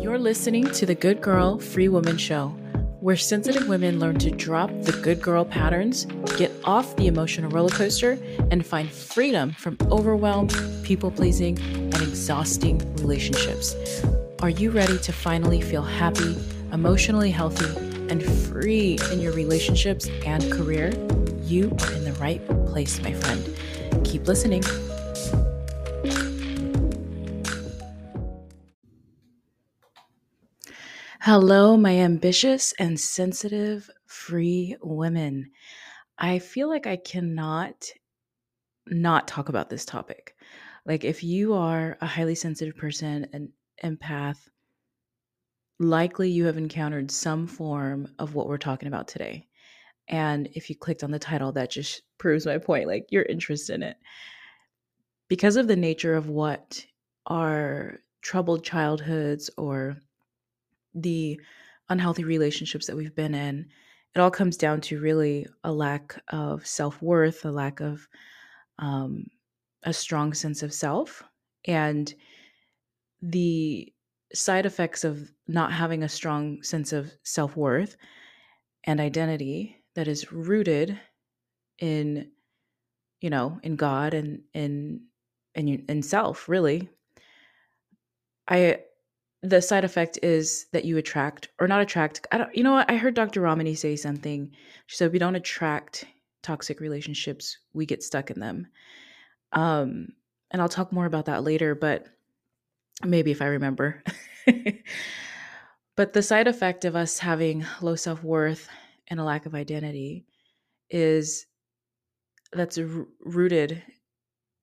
You're listening to the Good Girl Free Woman Show, where sensitive women learn to drop the good girl patterns, get off the emotional roller coaster, and find freedom from overwhelm, people pleasing, and exhausting relationships. Are you ready to finally feel happy, emotionally healthy, and free in your relationships and career? You are in the right place, my friend. Keep listening. Hello, my ambitious and sensitive free women. I feel like I cannot not talk about this topic. Like, if you are a highly sensitive person, an empath, likely you have encountered some form of what we're talking about today. And if you clicked on the title, that just proves my point. Like, you're interested in it. Because of the nature of what our troubled childhoods or the unhealthy relationships that we've been in, it all comes down to really a lack of self worth, a lack of um, a strong sense of self. And the side effects of not having a strong sense of self worth and identity that is rooted in, you know, in God and in in in self, really. I the side effect is that you attract or not attract i don't you know what? I heard dr ramani say something. She said we don't attract toxic relationships we get stuck in them. Um and i'll talk more about that later but maybe if i remember. But the side effect of us having low self-worth and a lack of identity is that's rooted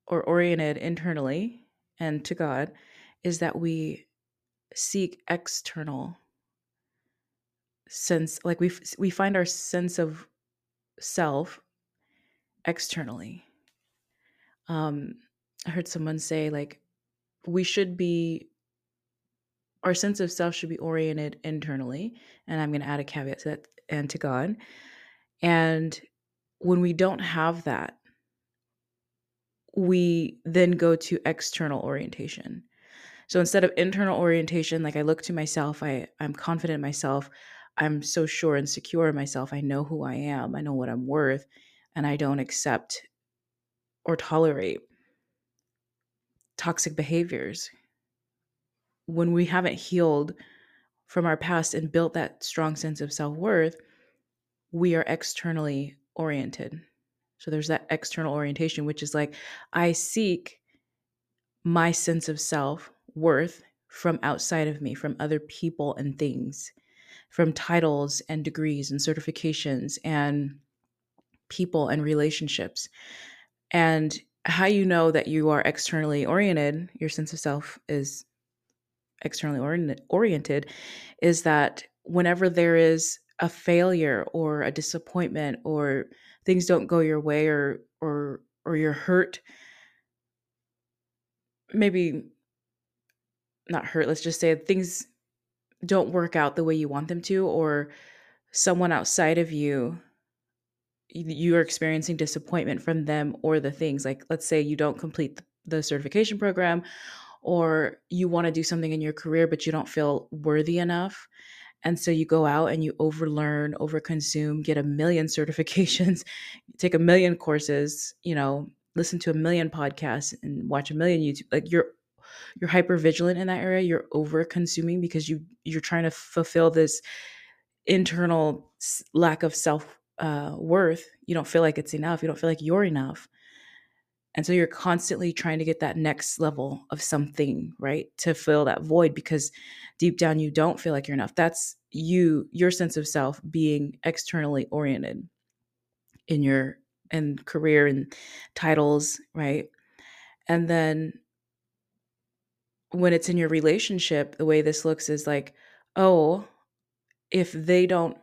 or oriented internally and to god is that we seek external sense like we we find our sense of self externally. Um i heard someone say like we should be our sense of self should be oriented internally and i'm going to add a caveat to that and to god and when we don't have that we then go to external orientation so instead of internal orientation, like I look to myself, I, I'm confident in myself, I'm so sure and secure in myself. I know who I am, I know what I'm worth, and I don't accept or tolerate toxic behaviors. When we haven't healed from our past and built that strong sense of self worth, we are externally oriented. So there's that external orientation, which is like, I seek my sense of self worth from outside of me, from other people and things, from titles and degrees and certifications and people and relationships. And how you know that you are externally oriented, your sense of self is externally oriented, is that whenever there is a failure or a disappointment or things don't go your way or or or you're hurt maybe not hurt, let's just say things don't work out the way you want them to, or someone outside of you, you are experiencing disappointment from them or the things. Like, let's say you don't complete the certification program, or you want to do something in your career, but you don't feel worthy enough. And so you go out and you overlearn, overconsume, get a million certifications, take a million courses, you know, listen to a million podcasts and watch a million YouTube. Like you're you're hyper vigilant in that area you're over consuming because you you're trying to fulfill this internal lack of self uh, worth you don't feel like it's enough you don't feel like you're enough. And so you're constantly trying to get that next level of something right to fill that void because deep down you don't feel like you're enough. That's you your sense of self being externally oriented in your and career and titles right? And then when it's in your relationship, the way this looks is like, oh, if they don't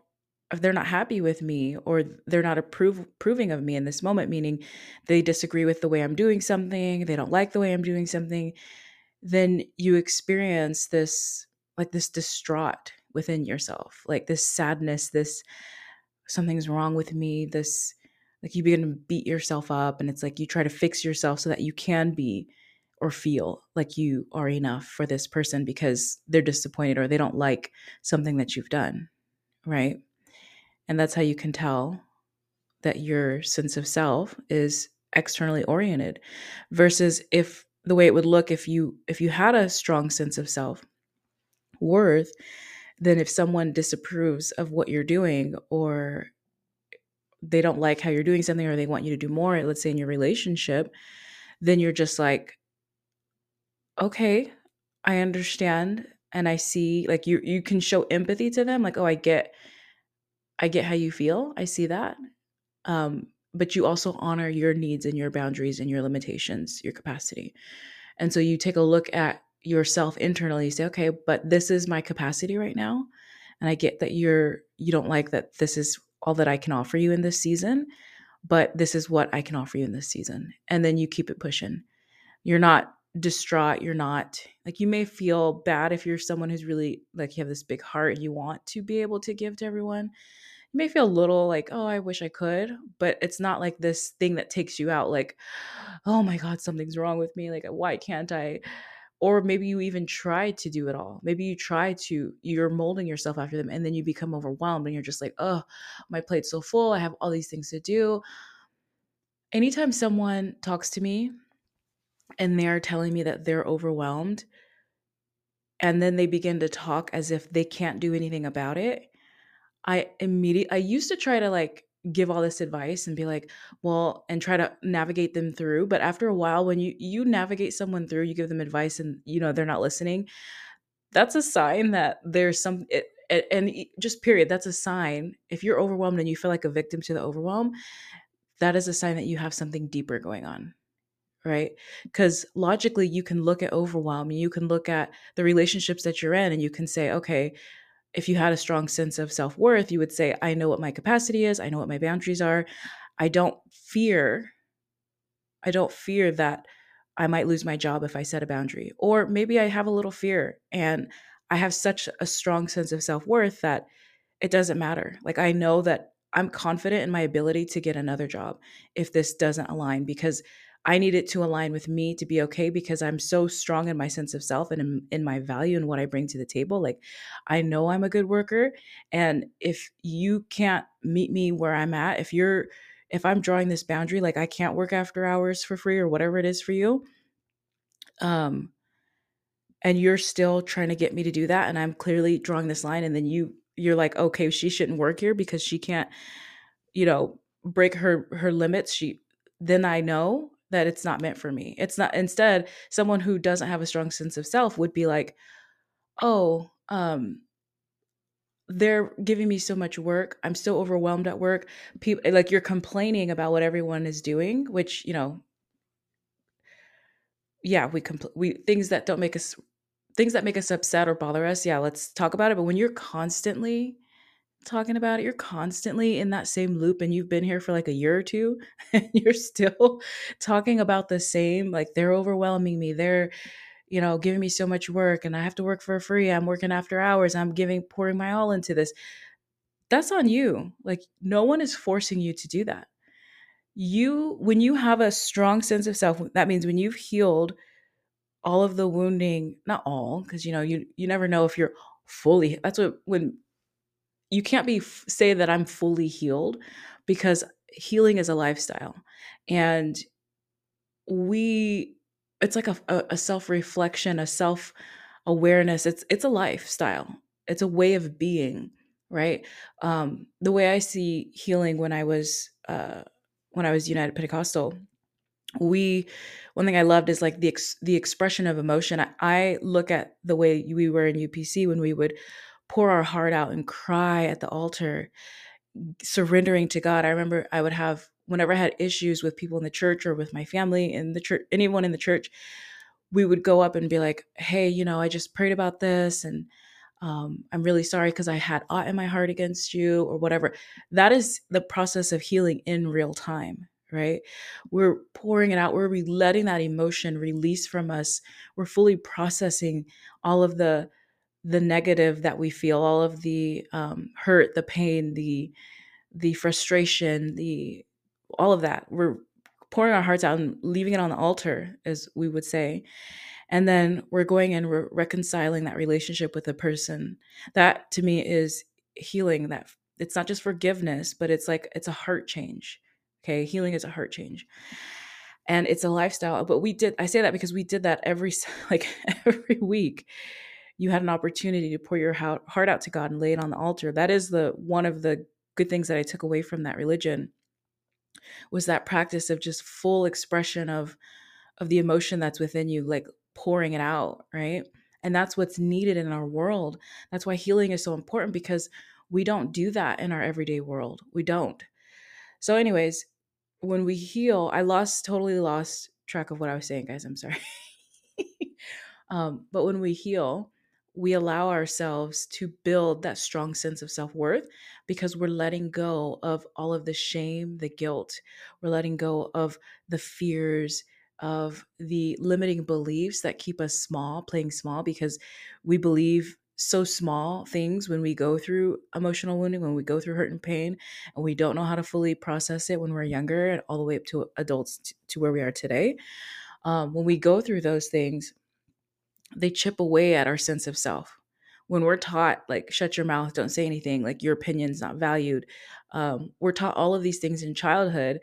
if they're not happy with me or they're not approve, approving of me in this moment meaning they disagree with the way i'm doing something they don't like the way i'm doing something then you experience this like this distraught within yourself like this sadness this something's wrong with me this like you begin to beat yourself up and it's like you try to fix yourself so that you can be or feel like you are enough for this person because they're disappointed or they don't like something that you've done, right? And that's how you can tell that your sense of self is externally oriented versus if the way it would look if you if you had a strong sense of self worth then if someone disapproves of what you're doing or they don't like how you're doing something or they want you to do more let's say in your relationship then you're just like okay i understand and i see like you you can show empathy to them like oh i get i get how you feel i see that um but you also honor your needs and your boundaries and your limitations your capacity and so you take a look at yourself internally you say okay but this is my capacity right now and i get that you're you don't like that this is all that i can offer you in this season but this is what i can offer you in this season and then you keep it pushing. You're not distraught you're not like you may feel bad if you're someone who's really like you have this big heart and you want to be able to give to everyone. You may feel a little like oh i wish i could but it's not like this thing that takes you out like oh my god something's wrong with me like why can't i? Or maybe you even try to do it all. Maybe you try to you're molding yourself after them and then you become overwhelmed and you're just like oh my plate's so full i have all these things to do. Anytime someone talks to me and they're telling me that they're overwhelmed. And then they begin to talk as if they can't do anything about it. I immediately i used to try to like give all this advice and be like well and try to navigate them through but after a while when you you navigate someone through you give them advice and you know they're not listening that's a sign that there's some it, and just period that's a sign. If you're overwhelmed and you feel like a victim to the overwhelm that is a sign that you have something deeper going on right because logically you can look at overwhelm you can look at the relationships that you're in and you can say okay if you had a strong sense of self worth, you would say, I know what my capacity is, I know what my boundaries are. I don't fear, I don't fear that I might lose my job if I set a boundary. Or maybe I have a little fear and I have such a strong sense of self worth that it doesn't matter. Like I know that I'm confident in my ability to get another job if this doesn't align because I need it to align with me to be okay because I'm so strong in my sense of self and in, in, my value and what I bring to the table. Like, I know I'm a good worker. And if you can't meet me where I'm at, if you're, if I'm drawing this boundary, like I can't work after hours for free or whatever it is for you, um, and you're still trying to get me to do that, and I'm clearly drawing this line, and then you, you're like, okay, she shouldn't work here because she can't, you know, break her her limits. She, then I know that it's not meant for me. It's not instead someone who doesn't have a strong sense of self would be like, "Oh, um they're giving me so much work. I'm so overwhelmed at work. People like you're complaining about what everyone is doing, which, you know, yeah, we compl- we things that don't make us things that make us upset or bother us. Yeah, let's talk about it, but when you're constantly talking about it. You're constantly in that same loop and you've been here for like a year or two and you're still talking about the same like they're overwhelming me. They're you know, giving me so much work and I have to work for free. I'm working after hours. I'm giving pouring my all into this. That's on you. Like no one is forcing you to do that. You when you have a strong sense of self, that means when you've healed all of the wounding, not all, because you know, you you never know if you're fully that's what when you can't be say that I'm fully healed because healing is a lifestyle. And we it's like a, a self-reflection a self-awareness. It's it's a lifestyle. It's a way of being right? Um the way i see healing when i was uh when i was united pentecostal we one thing i loved is like the ex, the expression of emotion. I, I look at the way we were in upc when we would pour our heart out and cry at the altar, surrendering to God. I remember I would have, whenever I had issues with people in the church or with my family in the church, anyone in the church, we would go up and be like, hey, you know, I just prayed about this and um, I'm really sorry because I had aught in my heart against you or whatever. That is the process of healing in real time, right? We're pouring it out. We're letting that emotion release from us. We're fully processing all of the the negative that we feel, all of the um, hurt, the pain, the the frustration, the all of that. We're pouring our hearts out and leaving it on the altar, as we would say. And then we're going and re- reconciling that relationship with the person. That to me is healing. That it's not just forgiveness, but it's like it's a heart change. Okay, healing is a heart change and it's a lifestyle but we did i say that because we did that every like every week you had an opportunity to pour your heart out to god and lay it on the altar. That is the one of the good things that i took away from that religion was that practice of just full expression of of the emotion that's within you like pouring it out right? And that's what's needed in our world. That's why healing is so important because we don't do that in our everyday world. We don't. So anyways when we heal, I lost totally lost track of what I was saying, guys. I'm sorry. um, but when we heal, we allow ourselves to build that strong sense of self worth because we're letting go of all of the shame, the guilt. We're letting go of the fears, of the limiting beliefs that keep us small, playing small, because we believe so small things when we go through emotional wounding, when we go through hurt and pain, and we don't know how to fully process it when we're younger and all the way up to adults t- to where we are today. Um, when we go through those things, they chip away at our sense of self. When we're taught, like, shut your mouth, don't say anything, like, your opinion's not valued, um, we're taught all of these things in childhood,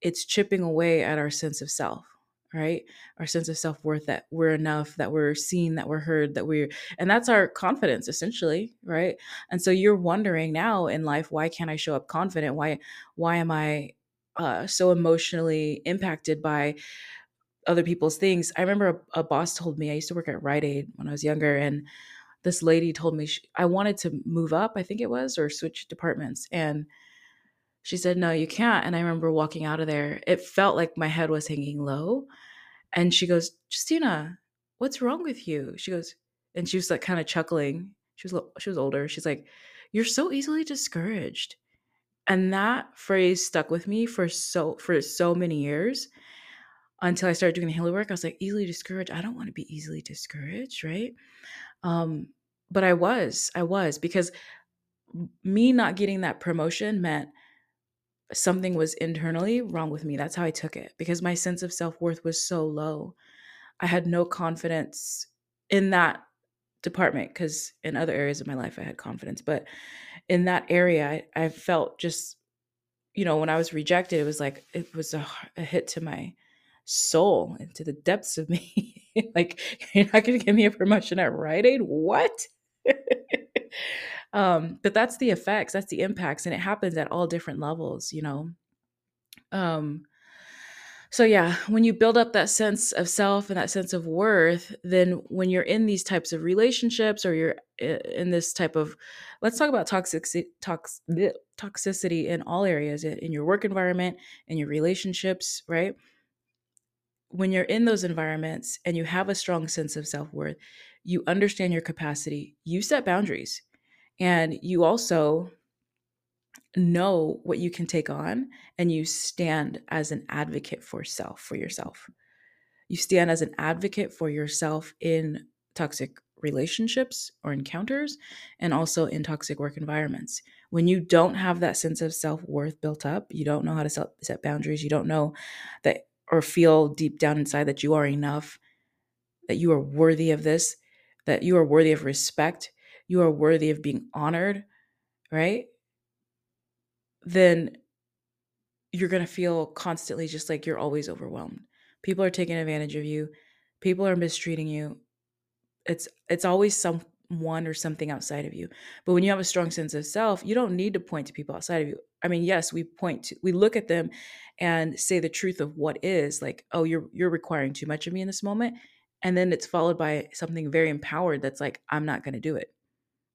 it's chipping away at our sense of self right? Our sense of self worth that we're enough, that we're seen, that we're heard, that we're, and that's our confidence essentially, right? And so you're wondering now in life, why can't I show up confident? Why, why am I uh, so emotionally impacted by other people's things? I remember a, a boss told me, I used to work at Rite Aid when I was younger, and this lady told me she, I wanted to move up, I think it was, or switch departments. And she said, No, you can't. And I remember walking out of there. It felt like my head was hanging low. And she goes, Justina, what's wrong with you? She goes, and she was like kind of chuckling. She was she was older. She's like, You're so easily discouraged. And that phrase stuck with me for so for so many years until I started doing the healing work. I was like, easily discouraged. I don't want to be easily discouraged, right? Um, but I was, I was because me not getting that promotion meant something was internally wrong with me. That's how I took it because my sense of self worth was so low. I had no confidence in that department because in other areas of my life I had confidence. But in that area, I, I, felt just, you know, when I was rejected, it was like, it was a, a hit to my soul into the depths of me. like, you're not going to give me a promotion at Rite Aid? What? um but that's the effects that's the impacts and it happens at all different levels you know um so yeah when you build up that sense of self and that sense of worth then when you're in these types of relationships or you're in this type of let's talk about toxic tox, toxicity in all areas in your work environment in your relationships right when you're in those environments and you have a strong sense of self-worth you understand your capacity you set boundaries and you also know what you can take on and you stand as an advocate for self for yourself. You stand as an advocate for yourself in toxic relationships or encounters and also in toxic work environments. When you don't have that sense of self-worth built up you don't know how to set boundaries you don't know that or feel deep down inside that you are enough that you are worthy of this that you are worthy of respect you are worthy of being honored, right? Then you're going to feel constantly just like you're always overwhelmed. People are taking advantage of you. People are mistreating you. It's it's always someone or something outside of you. But when you have a strong sense of self, you don't need to point to people outside of you. I mean, yes, we point to we look at them and say the truth of what is like, oh, you're you're requiring too much of me in this moment. And then it's followed by something very empowered that's like, I'm not going to do it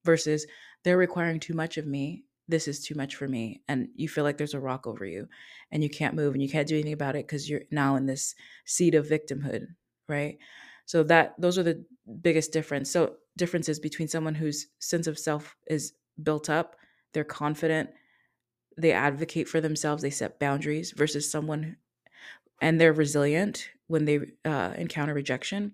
versus they're requiring too much of me this is too much for me and you feel like there's a rock over you and you can't move and you can't do anything about it because you're now in this seat of victimhood right so that those are the biggest difference so differences between someone whose sense of self is built up they're confident they advocate for themselves they set boundaries versus someone and they're resilient when they uh, encounter rejection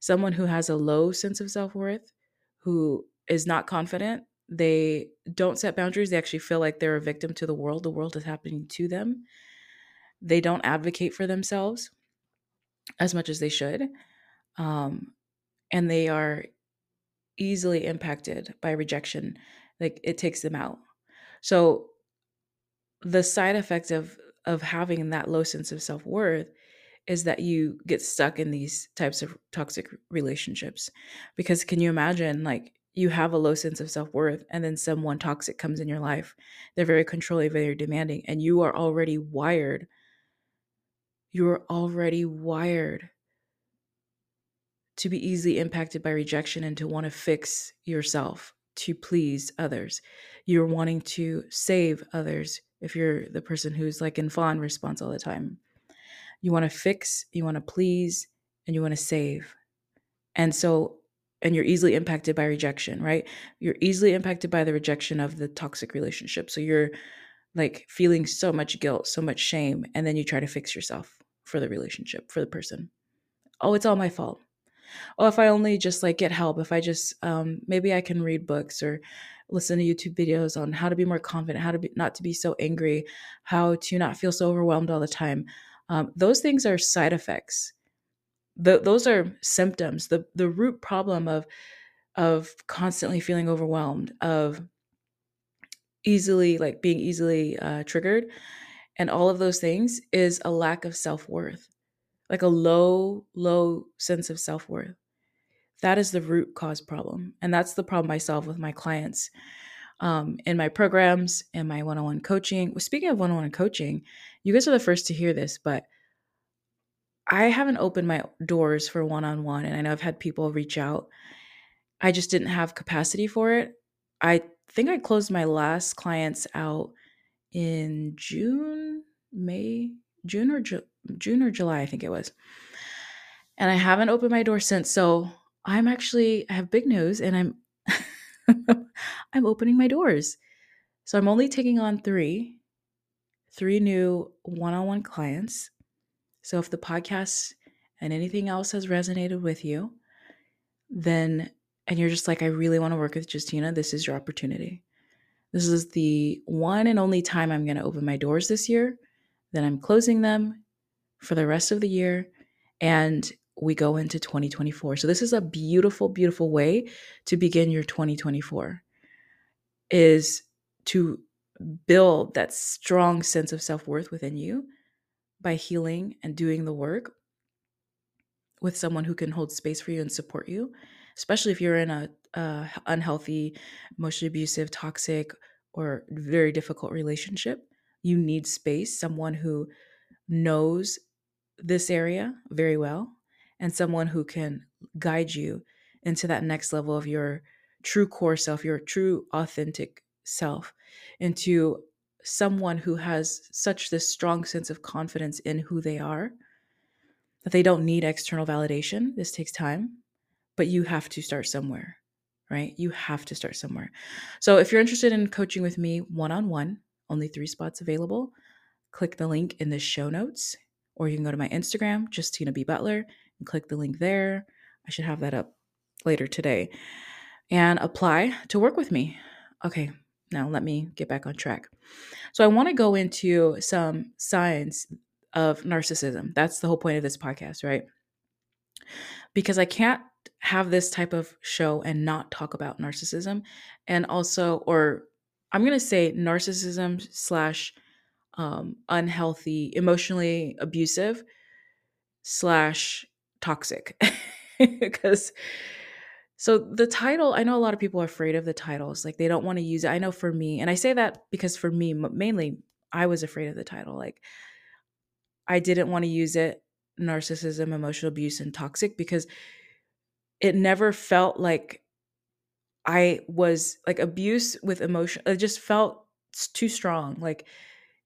someone who has a low sense of self-worth who is not confident. They don't set boundaries. They actually feel like they're a victim to the world. The world is happening to them. they don't advocate for themselves as much as they should. Um, and they are easily impacted by rejection. Like it takes them out. So the side effect of of having that low sense of self-worth is that you get stuck in these types of toxic relationships. Because can you imagine like you have a low sense of self-worth and then someone toxic comes in your life. They're very controlling, very demanding and you are already wired you're already wired to be easily impacted by rejection and to want to fix yourself to please others. You're wanting to save others if you're the person who's like in fawn response all the time. You want to fix, you want to please, and you want to save. And so, and you're easily impacted by rejection, right? You're easily impacted by the rejection of the toxic relationship. So you're like feeling so much guilt, so much shame, and then you try to fix yourself for the relationship, for the person. Oh, it's all my fault. Oh, if I only just like get help, if I just um, maybe I can read books or listen to YouTube videos on how to be more confident, how to be not to be so angry, how to not feel so overwhelmed all the time. Um, those things are side effects. The, those are symptoms. The the root problem of of constantly feeling overwhelmed, of easily like being easily uh, triggered, and all of those things is a lack of self worth, like a low low sense of self worth. That is the root cause problem, and that's the problem I solve with my clients um, in my programs and my one on one coaching. Well, speaking of one on one coaching, you guys are the first to hear this, but I haven't opened my doors for one on one. And I know I've had people reach out. I just didn't have capacity for it. I think I closed my last clients out in June, May, June or Ju- June or July, I think it was. And I haven't opened my door since. So I'm actually I have big news and I'm I'm opening my doors. So I'm only taking on 3 3 new one-on-one clients. So if the podcast and anything else has resonated with you, then and you're just like I really want to work with Justina, this is your opportunity. This is the one and only time I'm going to open my doors this year. Then I'm closing them for the rest of the year. And we go into 2024. So this is a beautiful, beautiful way to begin your 2024 is to build that strong sense of self-worth within you by healing and doing the work with someone who can hold space for you and support you, especially if you're in a, unhealthy, emotionally abusive, toxic, or very difficult relationship. You need space, someone who knows this area very well and someone who can guide you into that next level of your true core self, your true authentic self, into someone who has such this strong sense of confidence in who they are that they don't need external validation. This takes time, but you have to start somewhere, right? You have to start somewhere. So if you're interested in coaching with me one on one, only three spots available, click the link in the show notes, or you can go to my Instagram, Justina B. Butler, and click the link there. I should have that up later today and apply to work with me. Okay, now let me get back on track. So I want to go into some signs of narcissism. That's the whole point of this podcast, right? Because I can't have this type of show and not talk about narcissism and also or I'm going to say narcissism slash um, unhealthy, emotionally abusive slash toxic. Because so the title i know a lot of people are afraid of the titles like they don't want to use it i know for me and i say that because for me mainly i was afraid of the title like i didn't want to use it narcissism emotional abuse and toxic because it never felt like i was like abuse with emotion it just felt too strong like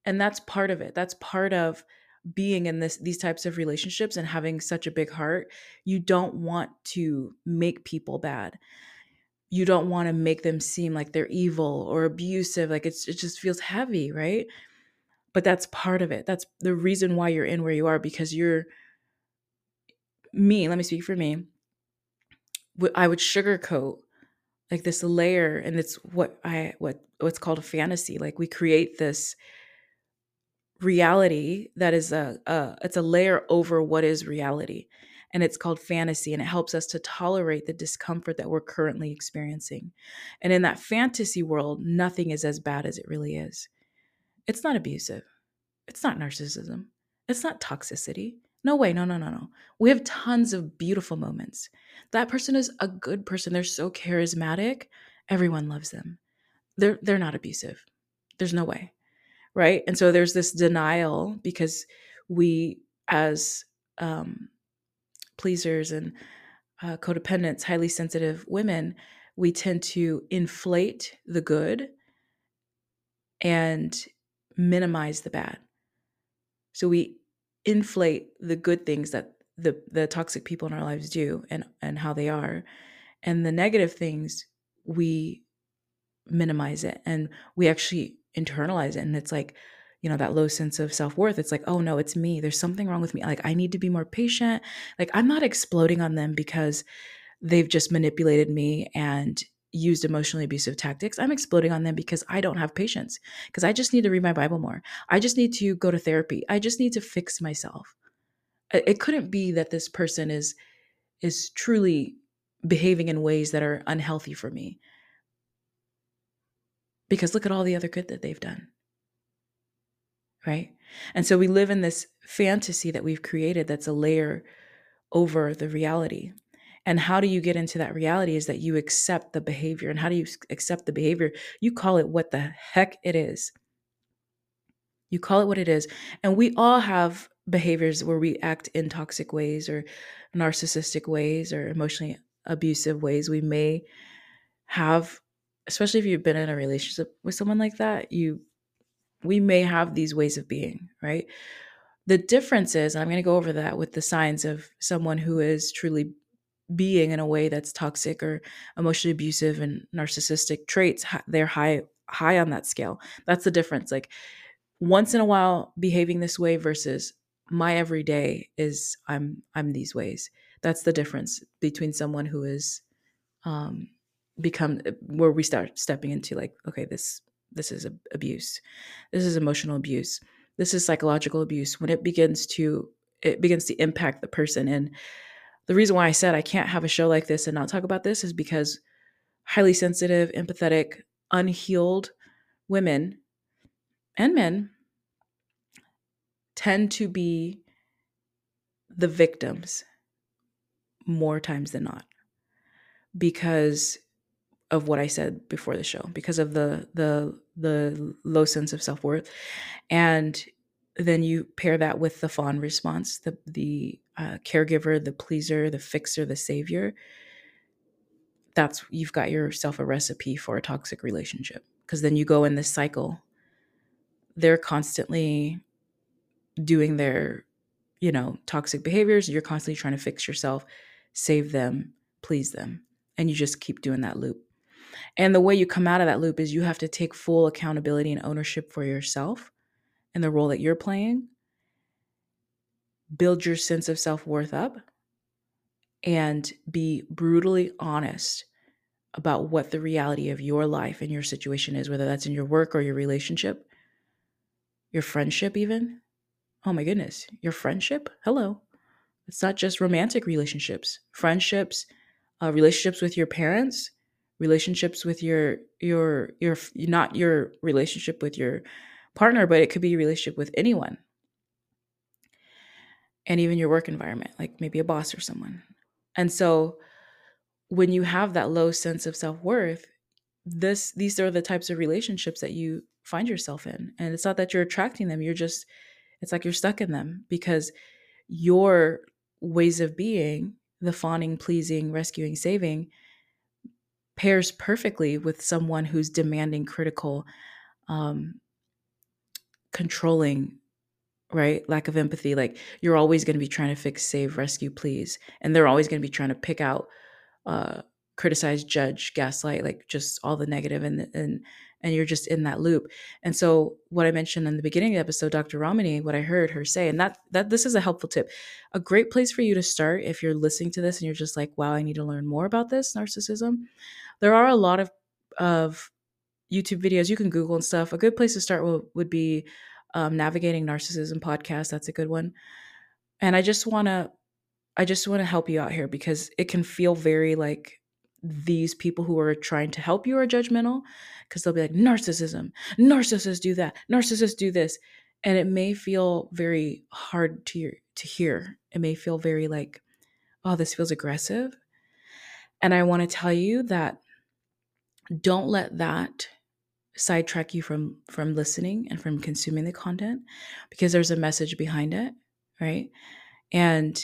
and that's part of it that's part of being in this these types of relationships and having such a big heart you don't want to make people bad. You don't want to make them seem like they're evil or abusive like it's it just feels heavy right? But that's part of it that's the reason why you're in where you are because you're me let me speak for me i would sugarcoat like this layer and it's what i what what's called a fantasy like we create this reality that is a, a it's a layer over what is reality and it's called fantasy and it helps us to tolerate the discomfort that we're currently experiencing. And in that fantasy world nothing is as bad as it really is. It's not abusive. It's not narcissism. It's not toxicity. No way. No no no no. We have tons of beautiful moments. That person is a good person. They're so charismatic. Everyone loves them. They're they're not abusive. There's no way right? And so there's this denial because we as um, pleasers and uh, codependents highly sensitive women we tend to inflate the good and minimize the bad. So we inflate the good things that the the toxic people in our lives do and and how they are. And the negative things we minimize it and we actually internalize it and it's like you know that low sense of self-worth. It's like oh no it's me. There's something wrong with me. Like i need to be more patient. Like i'm not exploding on them because they've just manipulated me and used emotionally abusive tactics. I'm exploding on them because i don't have patience because i just need to read my bible more. I just need to go to therapy. I just need to fix myself. It couldn't be that this person is is truly behaving in ways that are unhealthy for me because look at all the other good that they've done. Right? And so we live in this fantasy that we've created that's a layer over the reality. And how do you get into that reality is that you accept the behavior. And how do you accept the behavior? You call it what the heck it is. You call it what it is. And we all have behaviors where we act in toxic ways or narcissistic ways or emotionally abusive ways. We may have especially if you've been in a relationship with someone like that, you we may have these ways of being, right? The difference is, I'm going to go over that with the signs of someone who is truly being in a way that's toxic or emotionally abusive and narcissistic traits. They're high high on that scale. That's the difference. Like once in a while behaving this way versus my everyday is I'm I'm these ways. That's the difference between someone who is um become uh, where we start stepping into like okay this this is abuse. This is emotional abuse. This is psychological abuse. When it begins to it begins to impact the person. And the reason why i said i can't have a show like this and not talk about this is because highly sensitive empathetic unhealed women and men tend to be the victims more times than not. Because of what I said before the show because of the the the low sense of self-worth. And then you pair that with the fawn response the the uh, caregiver the pleaser the fixer the savior. That's you've got yourself a recipe for a toxic relationship because then you go in this cycle. They're constantly doing their you know toxic behaviors. You're constantly trying to fix yourself save them please them. And you just keep doing that loop and the way you come out of that loop is you have to take full accountability and ownership for yourself and the role that you're playing. Build your sense of self worth up and be brutally honest about what the reality of your life and your situation is, whether that's in your work or your relationship, your friendship, even. Oh my goodness, your friendship? Hello. It's not just romantic relationships, friendships, uh, relationships with your parents, relationships with your your your not your relationship with your partner but it could be a relationship with anyone. And even your work environment like maybe a boss or someone. And so when you have that low sense of self-worth this these are the types of relationships that you find yourself in. And it's not that you're attracting them you're just it's like you're stuck in them because your ways of being the fawning pleasing rescuing saving pairs perfectly with someone who's demanding critical um controlling right? Lack of empathy like you're always going to be trying to fix save rescue please. And they're always going to be trying to pick out uh criticize judge gaslight like just all the negative and and and you're just in that loop. And so what i mentioned in the beginning of the episode dr ramani what i heard her say and that that this is a helpful tip. A great place for you to start if you're listening to this and you're just like wow i need to learn more about this narcissism there are a lot of of YouTube videos you can Google and stuff. A good place to start would, would be um, navigating narcissism podcast. That's a good one. And i just want to i just want to help you out here because it can feel very like these people who are trying to help you are judgmental because they'll be like narcissism narcissists do that narcissists do this. And it may feel very hard to to hear. It may feel very like oh this feels aggressive. And i want to tell you that don't let that sidetrack you from from listening and from consuming the content because there's a message behind it right? And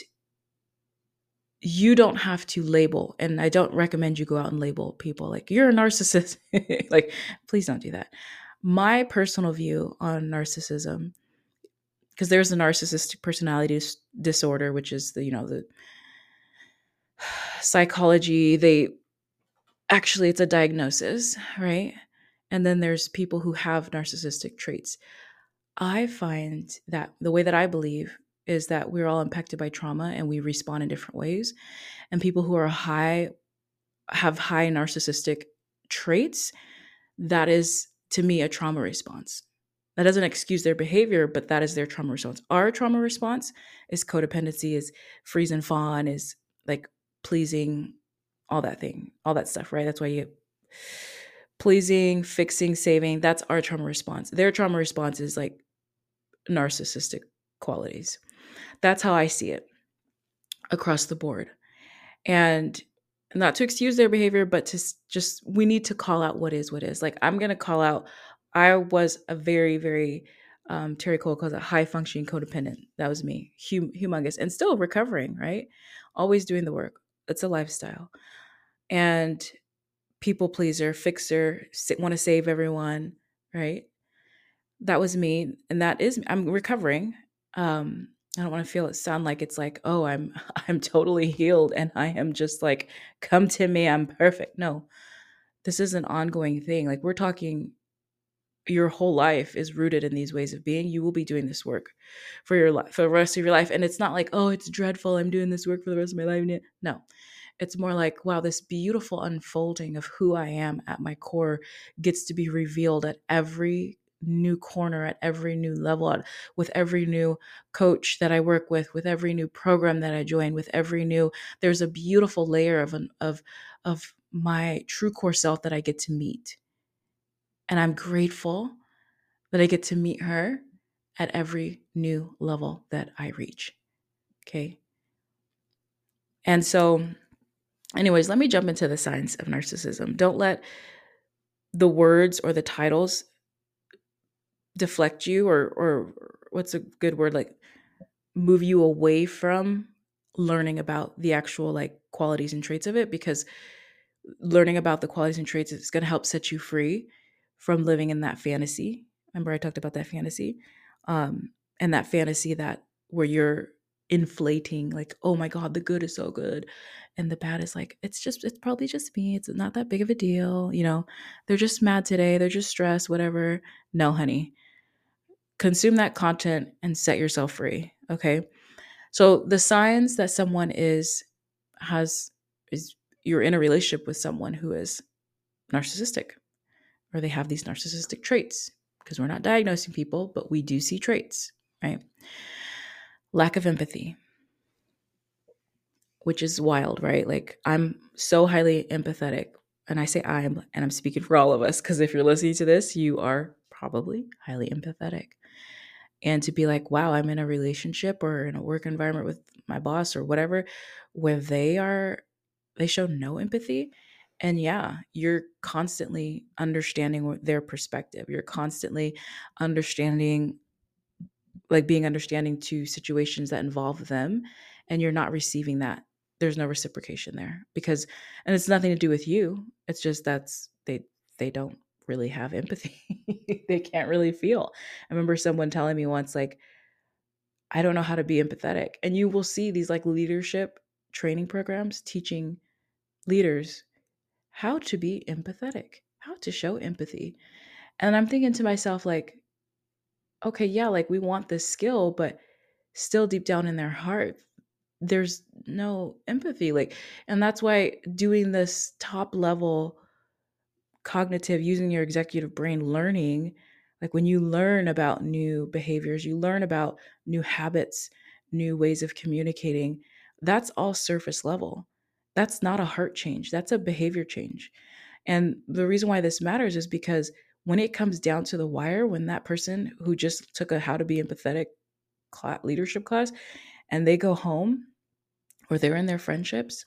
you don't have to label and i don't recommend you go out and label people like you're a narcissist. Like please don't do that. My personal view on narcissism because there's a narcissistic personality dis- disorder which is the you know the psychology they actually it's a diagnosis right and then there's people who have narcissistic traits i find that the way that i believe is that we're all impacted by trauma and we respond in different ways. And people who are high have high narcissistic traits, that is to me a trauma response. That doesn't excuse their behavior, but that is their trauma response. Our trauma response is codependency, is freeze and fawn, is like pleasing, all that thing, all that stuff, right? That's why you pleasing, fixing, saving. That's our trauma response. Their trauma response is like narcissistic qualities. That's how I see it across the board. And not to excuse their behavior, but to just, we need to call out what is what is. Like, I'm going to call out, I was a very, very, um, Terri Cole calls it high functioning codependent. That was me, hum- humongous, and still recovering, right? Always doing the work. It's a lifestyle. And people pleaser, fixer, want to save everyone, right? That was me. And that is, I'm recovering. Um, I don't want to feel it sound like it's like, oh, I'm I'm totally healed and I am just like, come to me, I'm perfect. No. This is an ongoing thing. Like we're talking your whole life is rooted in these ways of being. You will be doing this work for your life for the rest of your life. And it's not like, oh, it's dreadful. I'm doing this work for the rest of my life. No. It's more like, wow, this beautiful unfolding of who I am at my core gets to be revealed at every new corner at every new level at, with every new coach that I work with with every new program that I join with every new there's a beautiful layer of an, of of my true core self that I get to meet. And I'm grateful that I get to meet her at every new level that I reach. Okay? And so anyways let me jump into the science of narcissism. Don't let the words or the titles deflect you or or what's a good word like move you away from learning about the actual like qualities and traits of it because learning about the qualities and traits is going to help set you free from living in that fantasy. Remember i talked about that fantasy? Um and that fantasy that where you're inflating like oh my god the good is so good and the bad is like it's just it's probably just me it's not that big of a deal you know they're just mad today they're just stressed whatever. No honey. Consume that content and set yourself free okay? So the signs that someone is has is you're in a relationship with someone who is narcissistic or they have these narcissistic traits because we're not diagnosing people but we do see traits right lack of empathy which is wild right? Like i'm so highly empathetic and i say i'm and i'm speaking for all of us because if you're listening to this you are probably highly empathetic. And to be like wow i'm in a relationship or in a work environment with my boss or whatever where they are they show no empathy and yeah you're constantly understanding their perspective. You're constantly understanding like being understanding to situations that involve them and you're not receiving that there's no reciprocation there because and it's nothing to do with you it's just that's they they don't really have empathy. they can't really feel. I remember someone telling me once, like, I don't know how to be empathetic. And you will see these like leadership training programs teaching leaders how to be empathetic, how to show empathy. And I'm thinking to myself, like, okay, yeah, like we want this skill, but still deep down in their heart, there's no empathy. Like, and that's why doing this top level cognitive using your executive brain learning Like when you learn about new behaviors, you learn about new habits, new ways of communicating, that's all surface level. That's not a heart change, that's a behavior change. And the reason why this matters is because when it comes down to the wire, when that person who just took a how to be empathetic leadership class and they go home or they're in their friendships,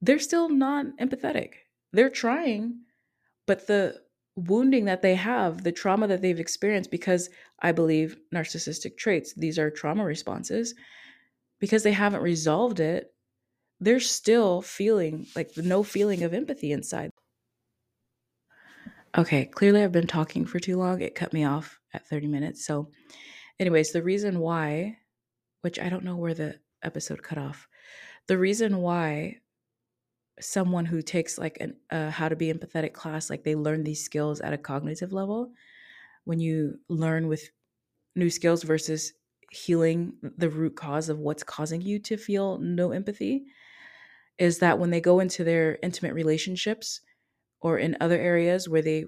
they're still not empathetic. They're trying, but the wounding that they have, the trauma that they've experienced, because I believe narcissistic traits, these are trauma responses, because they haven't resolved it, they're still feeling like no feeling of empathy inside. Okay, clearly I've been talking for too long. It cut me off at 30 minutes. So, anyways, the reason why, which I don't know where the episode cut off, the reason why someone who takes like an uh, how to be empathetic class like they learn these skills at a cognitive level when you learn with new skills versus healing the root cause of what's causing you to feel no empathy is that when they go into their intimate relationships or in other areas where they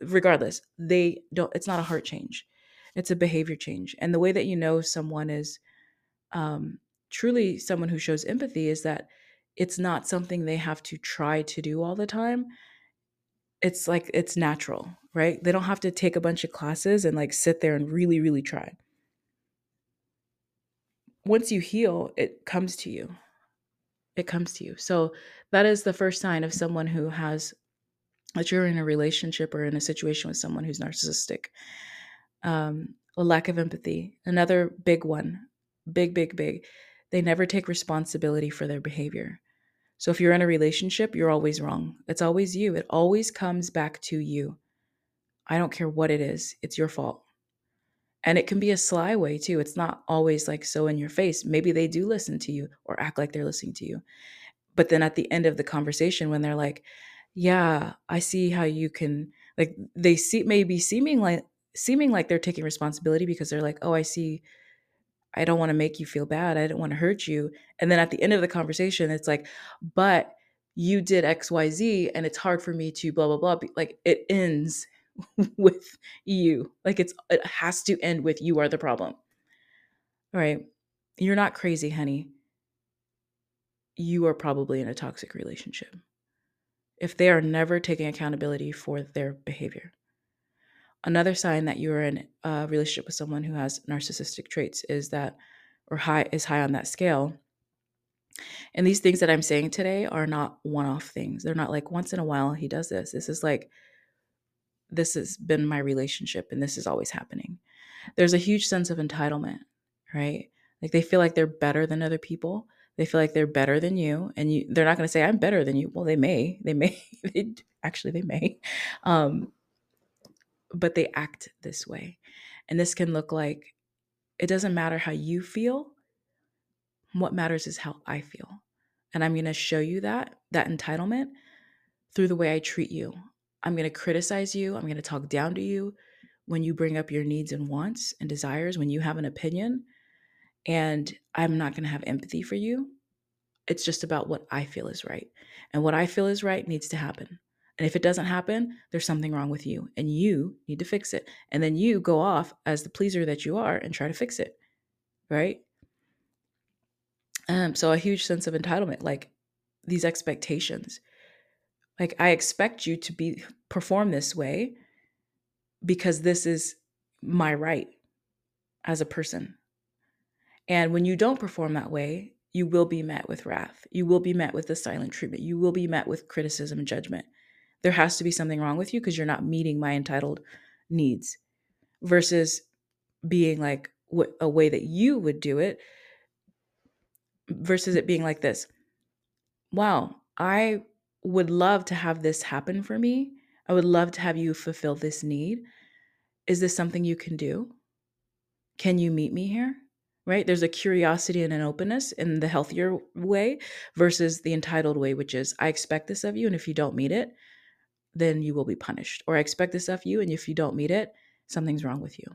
regardless they don't it's not a heart change. It's a behavior change. And the way that you know someone is um, truly someone who shows empathy is that it's not something they have to try to do all the time. It's like it's natural right? They don't have to take a bunch of classes and like sit there and really really try. Once you heal it comes to you it comes to you so that is the first sign of someone who has that you're in a relationship or in a situation with someone who's narcissistic um, a lack of empathy another big one big big big they never take responsibility for their behavior so if you're in a relationship, you're always wrong. It's always you. It always comes back to you. I don't care what it is, it's your fault. And it can be a sly way too. It's not always like so in your face. Maybe they do listen to you or act like they're listening to you. But then at the end of the conversation, when they're like, yeah, I see how you can like they see maybe seeming like seeming like they're taking responsibility because they're like, oh, I see I don't want to make you feel bad. I don't want to hurt you. And then at the end of the conversation, it's like, but you did XYZ and it's hard for me to blah, blah, blah. Like it ends with you. Like it's, it has to end with you are the problem. All right. You're not crazy, honey. You are probably in a toxic relationship if they are never taking accountability for their behavior. Another sign that you're in a relationship with someone who has narcissistic traits is that, or high is high on that scale. And these things that I'm saying today are not one off things. They're not like once in a while he does this. This is like, this has been my relationship and this is always happening. There's a huge sense of entitlement, right? Like they feel like they're better than other people. They feel like they're better than you, and you. They're not going to say, "I'm better than you." Well, they may. They may. actually, they may. Um, but they act this way. And this can look like it doesn't matter how you feel. What matters is how I feel. And I'm going to show you that, that entitlement through the way I treat you. I'm going to criticize you. I'm going to talk down to you when you bring up your needs and wants and desires, when you have an opinion. And I'm not going to have empathy for you. It's just about what I feel is right. And what I feel is right needs to happen. And if it doesn't happen, there's something wrong with you and you need to fix it. And then you go off as the pleaser that you are and try to fix it. Right? Um, so a huge sense of entitlement, like these expectations. Like I expect you to be perform this way because this is my right as a person. And when you don't perform that way, you will be met with wrath. You will be met with the silent treatment. You will be met with criticism and judgment there has to be something wrong with you because you're not meeting my entitled needs versus being like a way that you would do it versus it being like this wow i would love to have this happen for me i would love to have you fulfill this need is this something you can do can you meet me here right there's a curiosity and an openness in the healthier way versus the entitled way which is i expect this of you and if you don't meet it then you will be punished. Or I expect this of you, and if you don't meet it, something's wrong with you.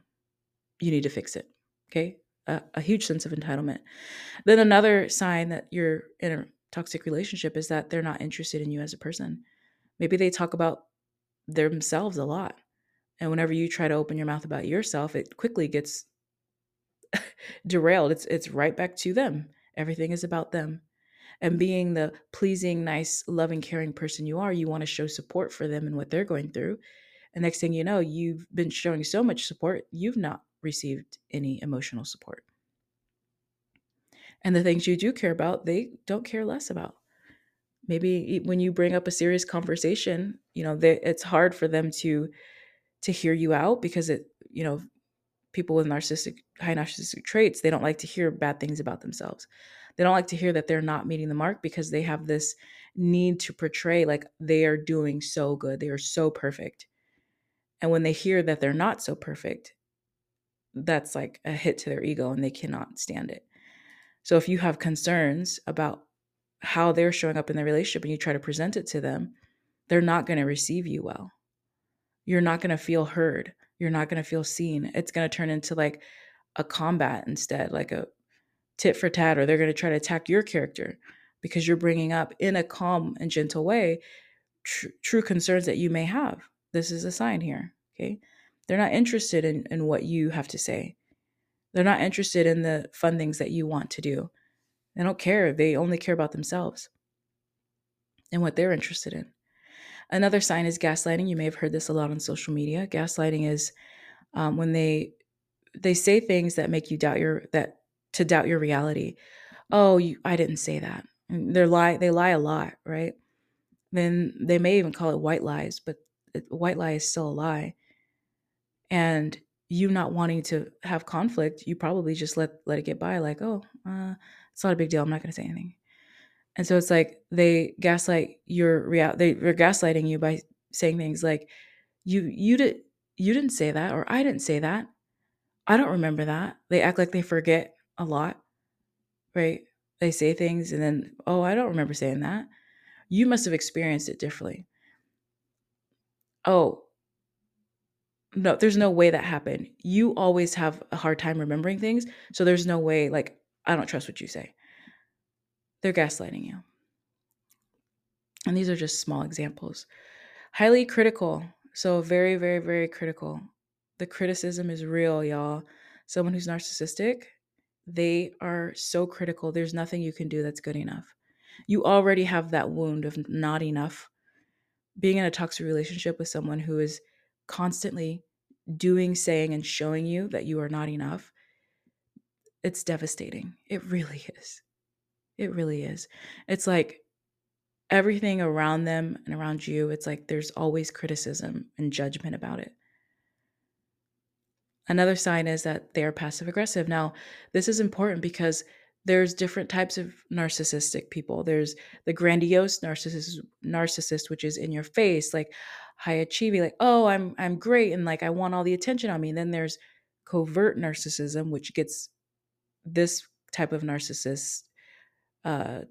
You need to fix it. Okay? A, a huge sense of entitlement. Then another sign that you're in a toxic relationship is that they're not interested in you as a person. Maybe they talk about themselves a lot And whenever you try to open your mouth about yourself, it quickly gets derailed. It's it's right back to them. Everything is about them. And being the pleasing, nice, loving, caring person you are, you want to show support for them and what they're going through. And next thing you know, you've been showing so much support, you've not received any emotional support. And the things you do care about, they don't care less about. Maybe when you bring up a serious conversation, you know, they, it's hard for them to to hear you out because it, you know, people with narcissistic high narcissistic traits, they don't like to hear bad things about themselves. They don't like to hear that they're not meeting the mark because they have this need to portray like they are doing so good, they are so perfect. And when they hear that they're not so perfect, that's like a hit to their ego and they cannot stand it. So if you have concerns about how they're showing up in the relationship and you try to present it to them, they're not going to receive you well. You're not going to feel heard. You're not going to feel seen. It's going to turn into like a combat instead, like a tit for tat, or they're going to try to attack your character because you're bringing up in a calm and gentle way tr- true concerns that you may have. This is a sign here. Okay. They're not interested in, in what you have to say. They're not interested in the fun things that you want to do. They don't care. They only care about themselves and what they're interested in. Another sign is gaslighting. You may have heard this a lot on social media. Gaslighting is um, when they they say things that make you doubt your that to doubt your reality. Oh, you, I didn't say that. They're lie. They lie a lot, right? Then they may even call it white lies, but white lie is still a lie. And you not wanting to have conflict, you probably just let let it get by, like, oh, uh, it's not a big deal. I'm not going to say anything. And so it's like they gaslight your real they, they're gaslighting you by saying things like, you you did you didn't say that, or I didn't say that. I don't remember that. They act like they forget a lot, right? They say things and then, oh, I don't remember saying that. You must have experienced it differently. Oh, no, there's no way that happened. You always have a hard time remembering things. So there's no way, like, I don't trust what you say. They're gaslighting you. And these are just small examples. Highly critical. So, very, very, very critical. The criticism is real, y'all. Someone who's narcissistic, they are so critical. There's nothing you can do that's good enough. You already have that wound of not enough. Being in a toxic relationship with someone who is constantly doing, saying, and showing you that you are not enough, it's devastating. It really is. It really is. It's like everything around them and around you, it's like there's always criticism and judgment about it. Another sign is that they are passive aggressive. Now, this is important because there's different types of narcissistic people. There's the grandiose narcissist, narcissist, which is in your face, like high achieving, like oh, I'm I'm great, and like I want all the attention on me. And then there's covert narcissism, which gets this type of narcissist, uh,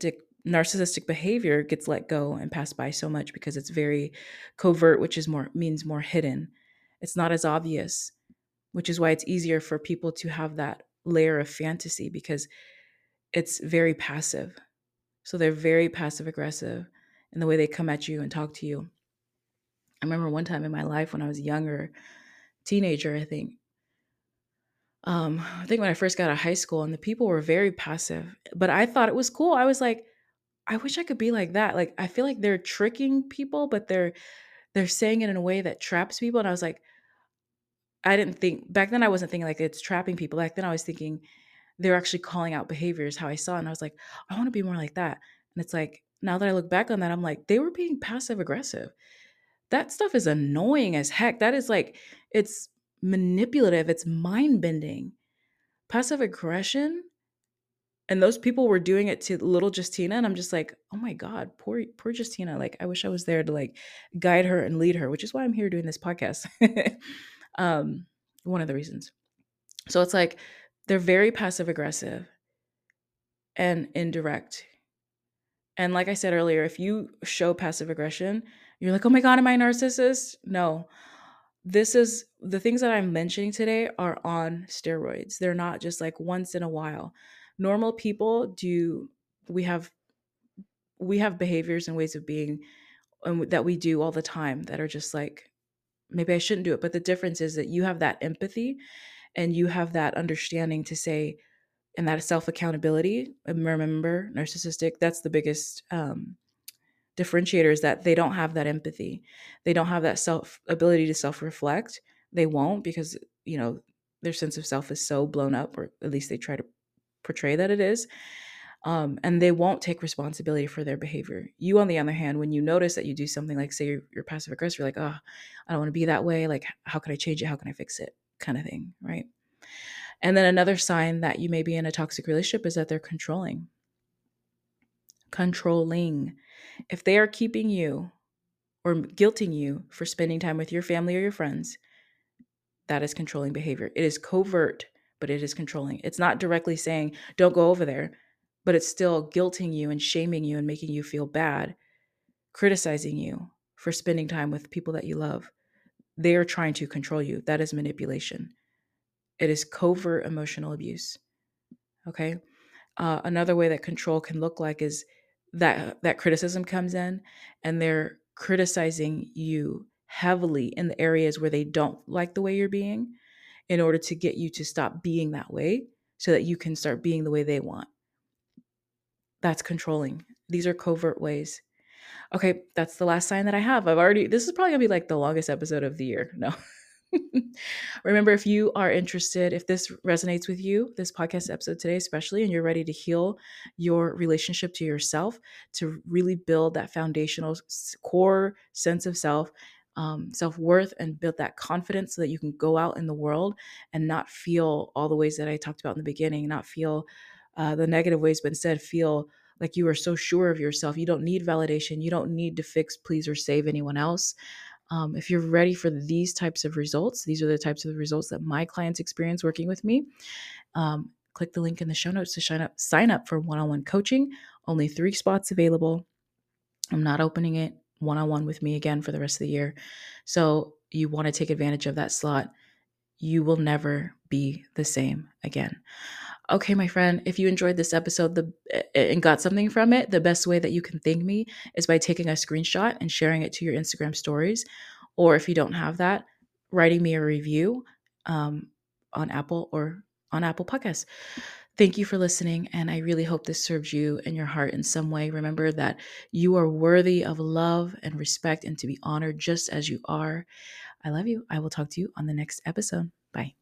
narcissistic behavior gets let go and passed by so much because it's very covert, which is more means more hidden. It's not as obvious, which is why it's easier for people to have that layer of fantasy because it's very passive. So they're very passive aggressive in the way they come at you and talk to you. I remember one time in my life when I was younger, teenager, I think. Um, I think when I first got out of high school and the people were very passive, but I thought it was cool. I was like, I wish I could be like that. Like I feel like they're tricking people, but they're they're saying it in a way that traps people. And I was like, I didn't think back then I wasn't thinking like it's trapping people. Back then I was thinking they're actually calling out behaviors how I saw. And I was like, I want to be more like that. And it's like, now that I look back on that, I'm like, they were being passive aggressive. That stuff is annoying as heck. That is like, it's manipulative, it's mind bending. Passive aggression. And those people were doing it to little Justina. And I'm just like, oh my God, poor, poor Justina. Like, I wish I was there to like guide her and lead her, which is why I'm here doing this podcast. um, one of the reasons. So it's like, they're very passive aggressive and indirect. And like I said earlier, if you show passive aggression, you're like, oh my God, am I a narcissist? No. This is the things that I'm mentioning today are on steroids. They're not just like once in a while. Normal people do, we have we have behaviors and ways of being um, that we do all the time that are just like maybe I shouldn't do it. But the difference is that you have that empathy and you have that understanding to say, and that self accountability. Remember, narcissistic, that's the biggest um, differentiator is that they don't have that empathy. They don't have that self ability to self reflect. They won't because, you know, their sense of self is so blown up, or at least they try to portray that it is. Um, and they won't take responsibility for their behavior. You, on the other hand, when you notice that you do something like, say, you're, you're passive aggressive, you're like, oh, I don't want to be that way. Like, how can I change it? How can I fix it? Kind of thing, right? And then another sign that you may be in a toxic relationship is that they're controlling. Controlling. If they are keeping you or guilting you for spending time with your family or your friends, that is controlling behavior. It is covert, but it is controlling. It's not directly saying, don't go over there, but it's still guilting you and shaming you and making you feel bad, criticizing you for spending time with people that you love. They are trying to control you. That is manipulation. It is covert emotional abuse. Okay. Uh, another way that control can look like is that that criticism comes in and they're criticizing you heavily in the areas where they don't like the way you're being in order to get you to stop being that way so that you can start being the way they want. That's controlling. These are covert ways. Okay, that's the last sign that I have. I've already, this is probably gonna be like the longest episode of the year. No. Remember, if you are interested, if this resonates with you, this podcast episode today, especially, and you're ready to heal your relationship to yourself, to really build that foundational core sense of self, um, self worth, and build that confidence so that you can go out in the world and not feel all the ways that I talked about in the beginning, not feel uh, the negative ways, but instead feel like you are so sure of yourself. You don't need validation. You don't need to fix, please, or save anyone else. Um, if you're ready for these types of results, these are the types of results that my clients experience working with me. Um, click the link in the show notes to sign up, sign up for one-on-one coaching. Only three spots available. I'm not opening it one-on-one with me again for the rest of the year. So you want to take advantage of that slot. You will never be the same again. Okay, my friend, if you enjoyed this episode the, and got something from it, the best way that you can thank me is by taking a screenshot and sharing it to your Instagram stories. Or if you don't have that, writing me a review um, on Apple or on Apple Podcasts. Thank you for listening, and I really hope this serves you and your heart in some way. Remember that you are worthy of love and respect and to be honored just as you are. I love you. I will talk to you on the next episode. Bye.